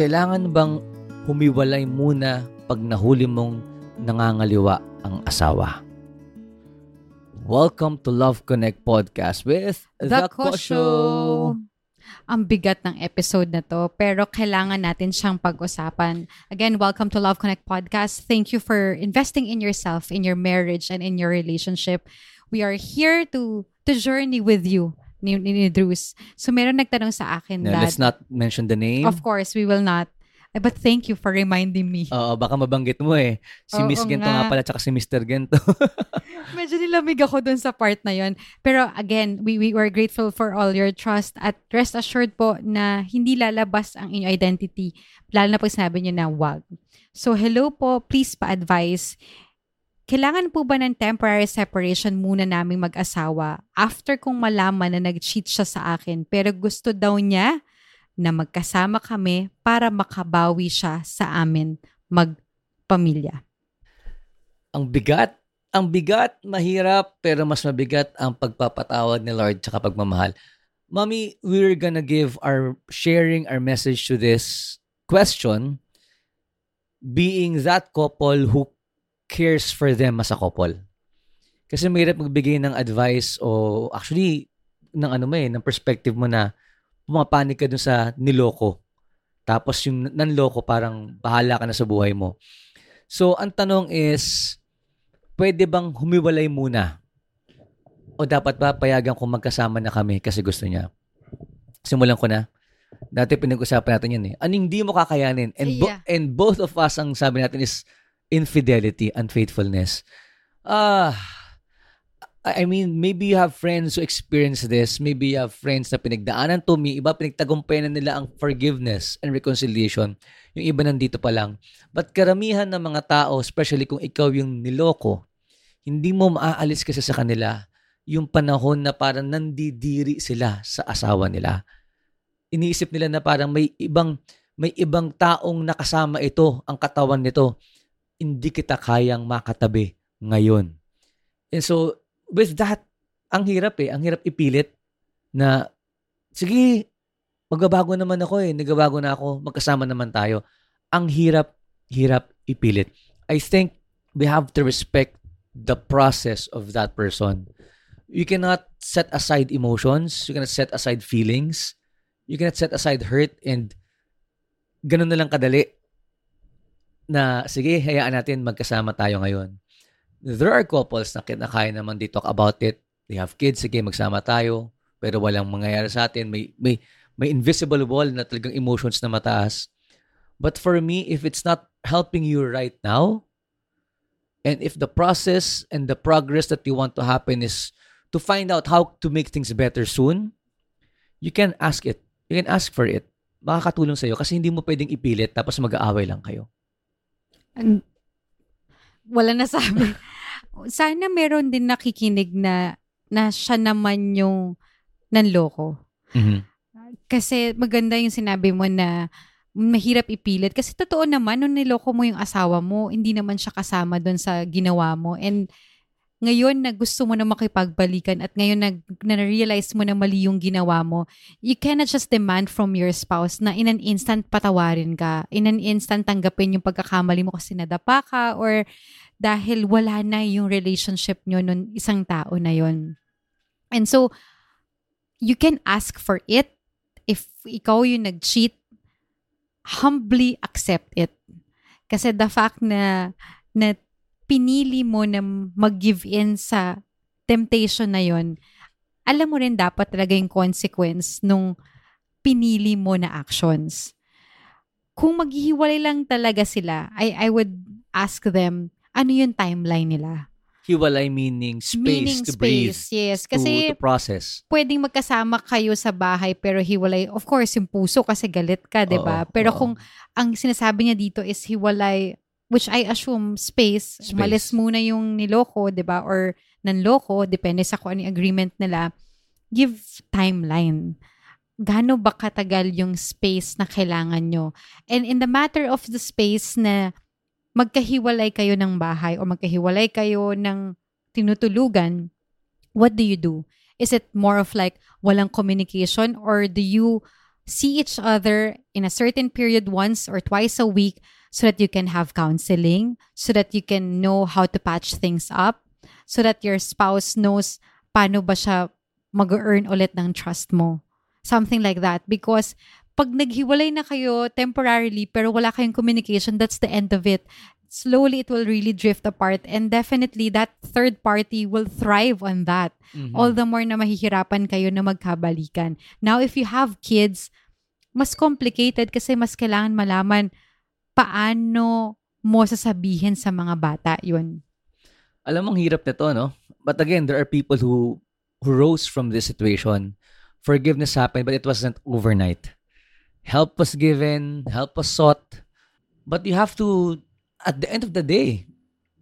kailangan bang humiwalay muna pag nahuli mong nangangaliwa ang asawa? Welcome to Love Connect Podcast with The, Ko Show. Ang bigat ng episode na to, pero kailangan natin siyang pag-usapan. Again, welcome to Love Connect Podcast. Thank you for investing in yourself, in your marriage, and in your relationship. We are here to to journey with you ni, ni, ni Drews. So, meron nagtanong sa akin Now, that, let's not mention the name. of course, we will not. But thank you for reminding me. Oo, baka mabanggit mo eh. Si Oo Miss Gento nga. nga pala, tsaka si Mr. Gento. Medyo nilamig ako dun sa part na yon. Pero again, we, we were grateful for all your trust at rest assured po na hindi lalabas ang inyong identity. Lalo na pag sinabi nyo na wag. So hello po, please pa-advise. Kailangan po ba ng temporary separation muna naming mag-asawa after kong malaman na nag-cheat siya sa akin pero gusto daw niya na magkasama kami para makabawi siya sa amin magpamilya. ang bigat. Ang bigat, mahirap, pero mas mabigat ang pagpapatawad ni Lord tsaka pagmamahal. Mommy, we're gonna give our, sharing our message to this question being that couple who cares for them as a couple. Kasi mahirap magbigay ng advice o actually, ng ano mo eh, ng perspective mo na pumapanik ka dun sa niloko. Tapos yung nanloko parang bahala ka na sa buhay mo. So, ang tanong is, pwede bang humiwalay muna? O dapat ba payagan kung magkasama na kami kasi gusto niya? Simulan ko na. Dati pinag-usapan natin yan eh. Ano hindi mo kakayanin? And, bo- Yeah. and both of us, ang sabi natin is infidelity, unfaithfulness. Ah, I I mean, maybe you have friends who experience this. Maybe you have friends na pinagdaanan to. May iba pinagtagumpayan na nila ang forgiveness and reconciliation. Yung iba nandito pa lang. But karamihan ng mga tao, especially kung ikaw yung niloko, hindi mo maaalis kasi sa kanila yung panahon na parang nandidiri sila sa asawa nila. Iniisip nila na parang may ibang may ibang taong nakasama ito, ang katawan nito. Hindi kita kayang makatabi ngayon. And so, with that, ang hirap eh. Ang hirap ipilit na, sige, magbabago naman ako eh. Nagbabago na ako. Magkasama naman tayo. Ang hirap, hirap ipilit. I think we have to respect the process of that person. You cannot set aside emotions. You cannot set aside feelings. You cannot set aside hurt and ganun na lang kadali na sige, hayaan natin magkasama tayo ngayon. There are couples na kinakaya naman they talk about it. They have kids, sige, magsama tayo. Pero walang mangyayari sa atin. May, may, may invisible wall na talagang emotions na mataas. But for me, if it's not helping you right now, and if the process and the progress that you want to happen is to find out how to make things better soon, you can ask it. You can ask for it. Makakatulong sa'yo kasi hindi mo pwedeng ipilit tapos mag-aaway lang kayo. An- wala na sabi. Sana meron din nakikinig na na siya naman yung nanloko. Kasi maganda yung sinabi mo na mahirap ipilit. Kasi totoo naman, nung niloko mo yung asawa mo, hindi naman siya kasama doon sa ginawa mo. And ngayon na gusto mo na makipagbalikan at ngayon na, na-realize mo na mali yung ginawa mo, you cannot just demand from your spouse na in an instant patawarin ka. In an instant tanggapin yung pagkakamali mo kasi nadapa ka or dahil wala na yung relationship nyo nun isang tao na yon. And so, you can ask for it. If ikaw yung nag-cheat, humbly accept it. Kasi the fact na, na pinili mo na mag-give in sa temptation na yon, alam mo rin dapat talaga yung consequence nung pinili mo na actions. Kung maghihiwalay lang talaga sila, I, I would ask them, ano yung timeline nila? Hiwalay meaning space Meaning to breathe. space, yes. to- Kasi to, process. pwedeng magkasama kayo sa bahay pero hiwalay. Of course, yung puso kasi galit ka, 'di ba? Pero oo. kung ang sinasabi niya dito is hiwalay which I assume space, Space. umalis muna yung niloko, 'di ba? Or nanloko, depende sa kung ano yung agreement nila. Give timeline. Gaano ba katagal yung space na kailangan nyo? And in the matter of the space na magkahiwalay kayo ng bahay o magkahiwalay kayo ng tinutulugan, what do you do? Is it more of like walang communication or do you see each other in a certain period once or twice a week so that you can have counseling, so that you can know how to patch things up, so that your spouse knows paano ba siya mag-earn ulit ng trust mo. Something like that. Because pag naghiwalay na kayo temporarily pero wala kayong communication, that's the end of it. Slowly, it will really drift apart. And definitely, that third party will thrive on that. Mm-hmm. All the more na mahihirapan kayo na magkabalikan. Now, if you have kids, mas complicated kasi mas kailangan malaman paano mo sasabihin sa mga bata yun. Alam mong hirap nito, no? But again, there are people who, who rose from this situation. Forgiveness happened, but it wasn't overnight. Help was given, help was sought. But you have to at the end of the day,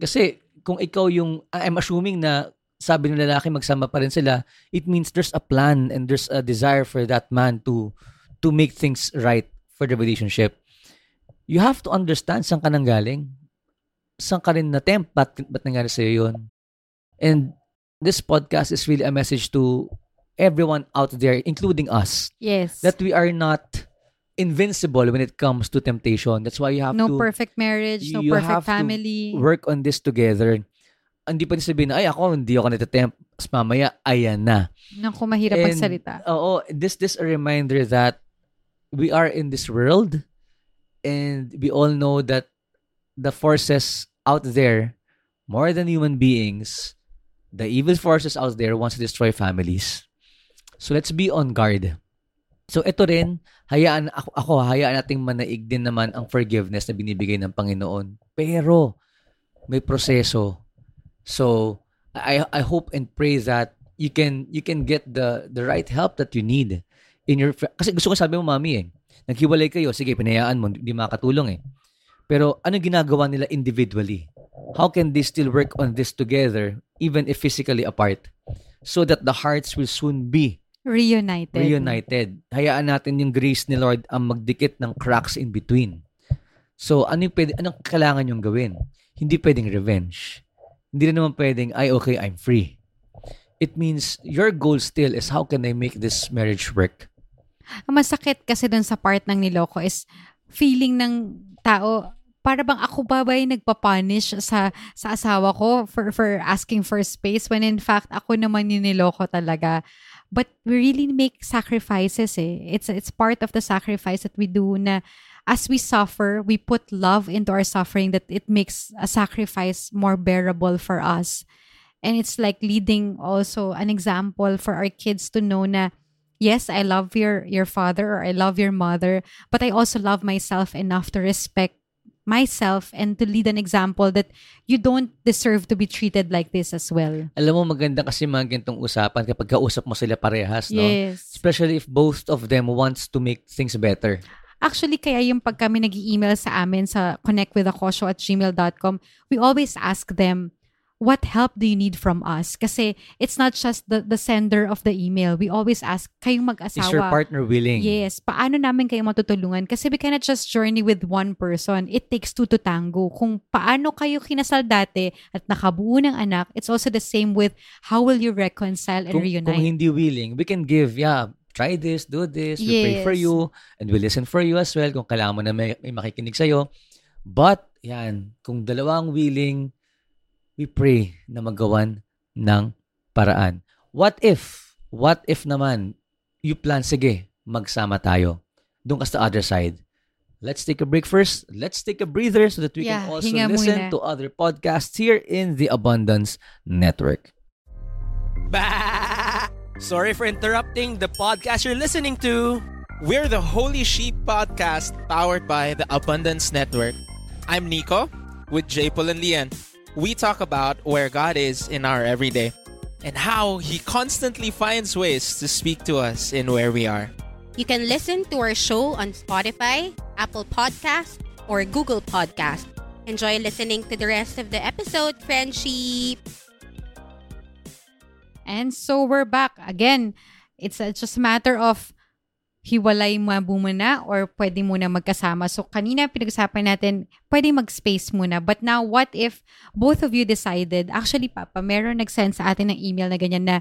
kasi kung ikaw yung, I'm assuming na sabi ng lalaki magsama pa rin sila, it means there's a plan and there's a desire for that man to to make things right for the relationship. You have to understand saan ka nang galing. Saan ka rin na-tempt? Ba't, ba't nangyari sa'yo yun? And this podcast is really a message to everyone out there, including us. Yes. That we are not invincible when it comes to temptation. That's why you have no to... No perfect marriage, no perfect family. work on this together. Hindi pa sabihin na, ay ako, hindi ako natatempt. Tapos mamaya, ayan na. Naku, mahirap And, magsalita. Oo, this, this a reminder that we are in this world and we all know that the forces out there, more than human beings, the evil forces out there wants to destroy families. So let's be on guard. So ito rin, hayaan ako, hayaan nating manaig din naman ang forgiveness na binibigay ng Panginoon. Pero may proseso. So I I hope and pray that you can you can get the the right help that you need in your kasi gusto ko sabi mo mami eh. Naghiwalay kayo, sige pinayaan mo, hindi makatulong eh. Pero ano ginagawa nila individually? How can they still work on this together even if physically apart? So that the hearts will soon be Reunited. Reunited. Hayaan natin yung grace ni Lord ang magdikit ng cracks in between. So, ano yung pwede, anong kailangan yung gawin? Hindi pwedeng revenge. Hindi rin naman pwedeng, ay, okay, I'm free. It means your goal still is how can I make this marriage work? Masakit kasi dun sa part ng niloko is feeling ng tao, para bang ako ba ba nagpapunish sa, sa asawa ko for, for asking for space when in fact ako naman yung niloko talaga but we really make sacrifices eh. It's it's part of the sacrifice that we do na as we suffer, we put love into our suffering that it makes a sacrifice more bearable for us. And it's like leading also an example for our kids to know na yes, I love your your father or I love your mother, but I also love myself enough to respect myself and to lead an example that you don't deserve to be treated like this as well. Alam mo, maganda kasi mga ganitong usapan kapag kausap mo sila parehas, no? Yes. Especially if both of them wants to make things better. Actually, kaya yung pag kami nag email sa amin sa connectwithakosho at gmail.com, we always ask them, what help do you need from us? Kasi it's not just the, the sender of the email. We always ask, kayong mag-asawa. Is your partner willing? Yes. Paano namin kayo matutulungan? Kasi we cannot just journey with one person. It takes two to tango. Kung paano kayo kinasal dati at nakabuo ng anak, it's also the same with how will you reconcile and kung, reunite. Kung hindi willing, we can give, yeah, try this, do this, we yes. pray for you, and we listen for you as well kung kailangan mo na may, may makikinig sa'yo. But, yan, kung dalawang willing, we pray na magawan ng paraan. What if, what if naman, you plan, sige, magsama tayo. Doon ka sa other side. Let's take a break first. Let's take a breather so that we yeah, can also listen muna. to other podcasts here in the Abundance Network. Bah! Sorry for interrupting the podcast you're listening to. We're the Holy Sheep Podcast powered by the Abundance Network. I'm Nico with J. Paul and Lian we talk about where God is in our everyday and how He constantly finds ways to speak to us in where we are. You can listen to our show on Spotify, Apple Podcast, or Google Podcast. Enjoy listening to the rest of the episode, friendship. And so we're back again. It's, it's just a matter of hiwalay mo muna or pwede muna magkasama. So kanina pinag-usapan natin, pwede mag-space muna. But now, what if both of you decided, actually Papa, meron nag-send sa atin ng email na ganyan na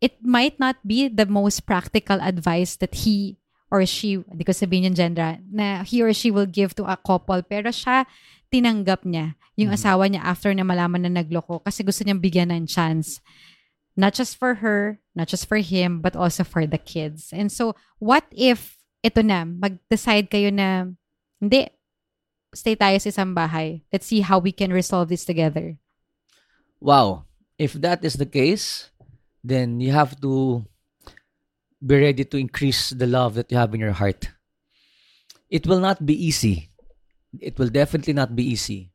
it might not be the most practical advice that he or she, hindi ko sabihin yung gender, na he or she will give to a couple. Pero siya, tinanggap niya yung mm-hmm. asawa niya after na malaman na nagloko kasi gusto niyang bigyan ng chance. Not just for her, not just for him, but also for the kids. And so, what if, ito na, mag-decide kayo na, hindi, stay tayo sa isang bahay. Let's see how we can resolve this together. Wow. If that is the case, then you have to be ready to increase the love that you have in your heart. It will not be easy. It will definitely not be easy.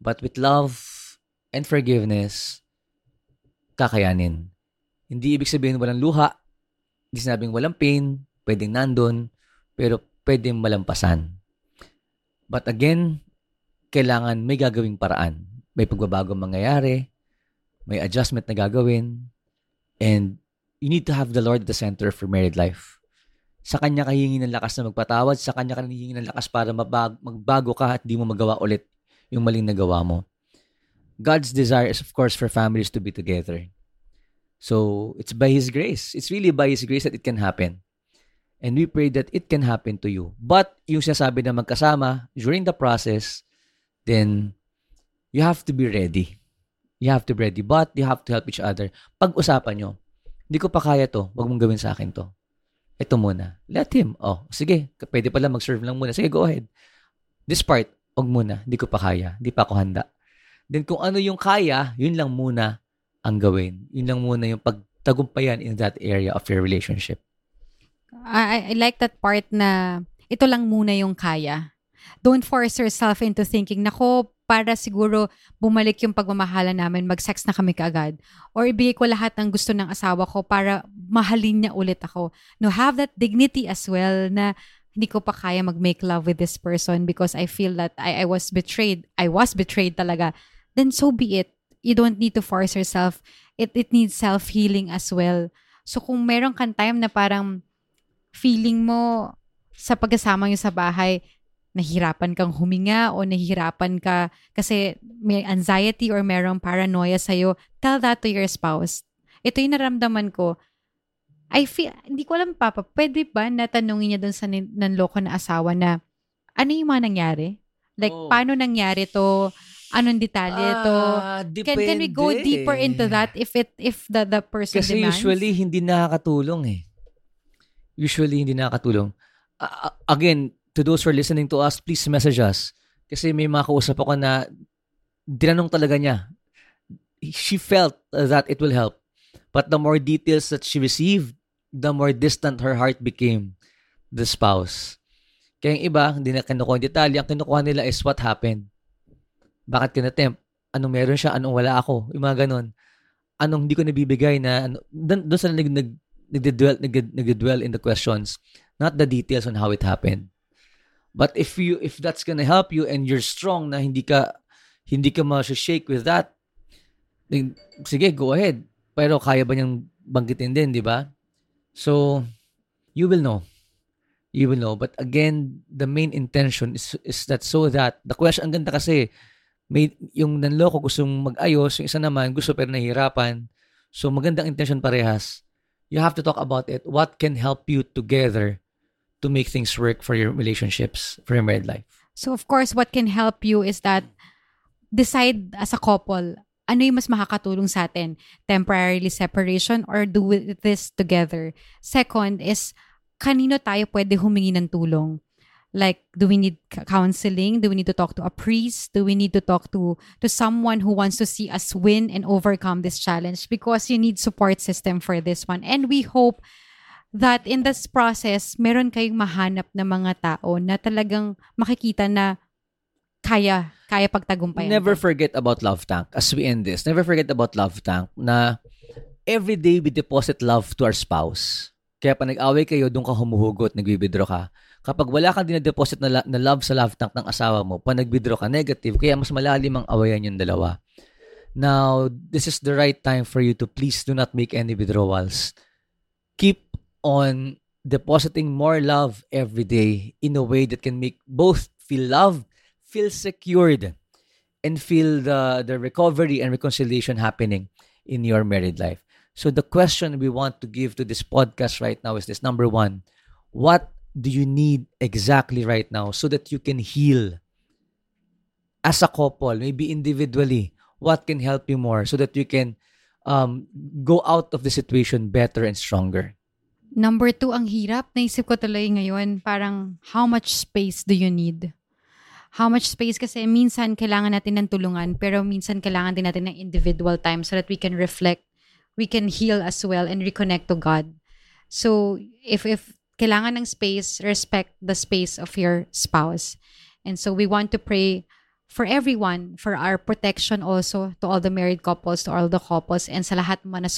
But with love and forgiveness, kakayanin. Hindi ibig sabihin walang luha. Hindi sinabing walang pain. Pwedeng nandun. Pero pwedeng malampasan. But again, kailangan may gagawing paraan. May pagbabago mangyayari. May adjustment na gagawin. And you need to have the Lord at the center for married life. Sa Kanya ka hihingi ng lakas na magpatawad, sa Kanya ka hihingi ng lakas para magbago ka at di mo magawa ulit yung maling nagawa mo. God's desire is of course for families to be together. So, it's by His grace. It's really by His grace that it can happen. And we pray that it can happen to you. But yung sinasabi na magkasama during the process, then you have to be ready. You have to be ready. But you have to help each other. Pag-usapan nyo, hindi ko pa kaya to. Huwag mong gawin sa akin to. Ito muna. Let him. Oh, sige. Pwede pala mag-serve lang muna. Sige, go ahead. This part, huwag muna. Hindi ko pa kaya. Hindi pa ako handa. Then kung ano yung kaya, yun lang muna ang gawin. Yun lang muna yung pagtagumpayan in that area of your relationship. I, I like that part na ito lang muna yung kaya. Don't force yourself into thinking, nako, para siguro bumalik yung pagmamahala namin, mag-sex na kami kaagad. Or ibigay ko lahat ng gusto ng asawa ko para mahalin niya ulit ako. No, have that dignity as well na hindi ko pa kaya mag-make love with this person because I feel that I, I was betrayed. I was betrayed talaga. Then so be it. You don't need to force yourself. It, it needs self-healing as well. So kung meron kang time na parang feeling mo sa pagkasama niyo sa bahay, nahihirapan kang huminga o nahihirapan ka kasi may anxiety or merong paranoia sa'yo, tell that to your spouse. Ito yung naramdaman ko. I feel, hindi ko alam, Papa, pwede ba na tanungin niya dun sa nanloko na asawa na ano yung mga nangyari? Like, oh. paano nangyari to? Anong detalye to? Ah, can, can we go deeper into that if it if the the person Kasi demands? usually hindi nakakatulong eh. Usually hindi nakakatulong. Uh, again, to those who are listening to us, please message us. Kasi may mga kausap ako na dinanong talaga niya. She felt that it will help. But the more details that she received, the more distant her heart became the spouse. Kaya yung iba, hindi na kinukuha yung detalye. Ang kinukuha nila is what happened. Bakit kinatempt? Anong meron siya? Anong wala ako? Yung mga ganun. Anong hindi ko nabibigay na, ano, doon sa nag, nag, nagdedwell, nag, nagdedwell in the questions, not the details on how it happened. But if you if that's gonna help you and you're strong na hindi ka hindi ka ma-shake with that, then, sige, go ahead. Pero kaya ba niyang banggitin din, di ba? So, you will know. You will know. But again, the main intention is, is that so that, the question, ang ganda kasi, may, yung nanloko gustong mag-ayos, yung isa naman gusto pero nahihirapan. So, magandang intention parehas. You have to talk about it. What can help you together to make things work for your relationships, for your married life. So of course, what can help you is that decide as a couple, ano yung mas makakatulong sa atin? Temporarily separation or do this together? Second is, kanino tayo pwede humingi ng tulong? Like, do we need counseling? Do we need to talk to a priest? Do we need to talk to to someone who wants to see us win and overcome this challenge? Because you need support system for this one. And we hope that in this process, meron kayong mahanap na mga tao na talagang makikita na kaya, kaya pagtagumpayan. Never forget about Love Tank as we end this. Never forget about Love Tank na every day we deposit love to our spouse. Kaya pa nag-away kayo, doon ka humuhugot, nag-withdraw ka. Kapag wala kang dinadeposit na, na love sa love tank ng asawa mo, pa nag-withdraw ka, negative, kaya mas malalim ang awayan yung dalawa. Now, this is the right time for you to please do not make any withdrawals. Keep on depositing more love every day in a way that can make both feel loved, feel secured, and feel the, the recovery and reconciliation happening in your married life. So the question we want to give to this podcast right now is this number one, what do you need exactly right now so that you can heal as a couple, maybe individually? What can help you more so that you can um, go out of the situation better and stronger? Number two, ang hirap. Naisip ko tuloy ngayon, parang how much space do you need? How much space kasi minsan kailangan natin ng tulungan pero minsan kailangan din natin ng individual time so that we can reflect, we can heal as well and reconnect to God. So if if kailangan ng space, respect the space of your spouse. And so we want to pray for everyone, for our protection also to all the married couples, to all the couples, and sa lahat mo na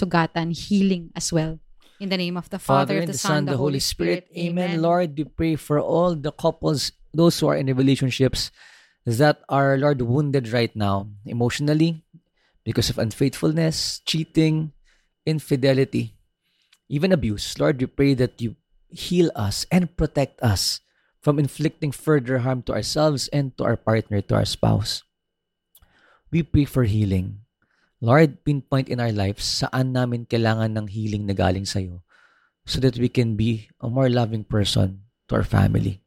healing as well. In the name of the Father, and the Son, the Holy Spirit. Amen. Lord, we pray for all the couples, those who are in relationships that are, Lord, wounded right now, emotionally, because of unfaithfulness, cheating, infidelity, even abuse. Lord, we pray that you heal us and protect us from inflicting further harm to ourselves and to our partner, to our spouse. We pray for healing. Lord, pinpoint in our lives saan namin kailangan ng healing na galing sa'yo so that we can be a more loving person to our family.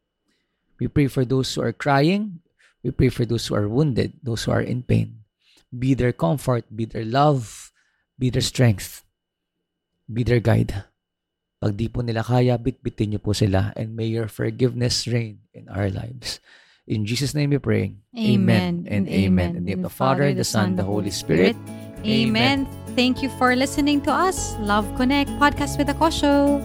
We pray for those who are crying. We pray for those who are wounded, those who are in pain. Be their comfort, be their love, be their strength, be their guide. Pag di po nila kaya, bitbitin niyo po sila and may your forgiveness reign in our lives. In Jesus' name we pray. Amen and and amen. amen. In the name of the Father, the Son, the Holy Spirit. Amen. Thank you for listening to us. Love Connect Podcast with Akosho.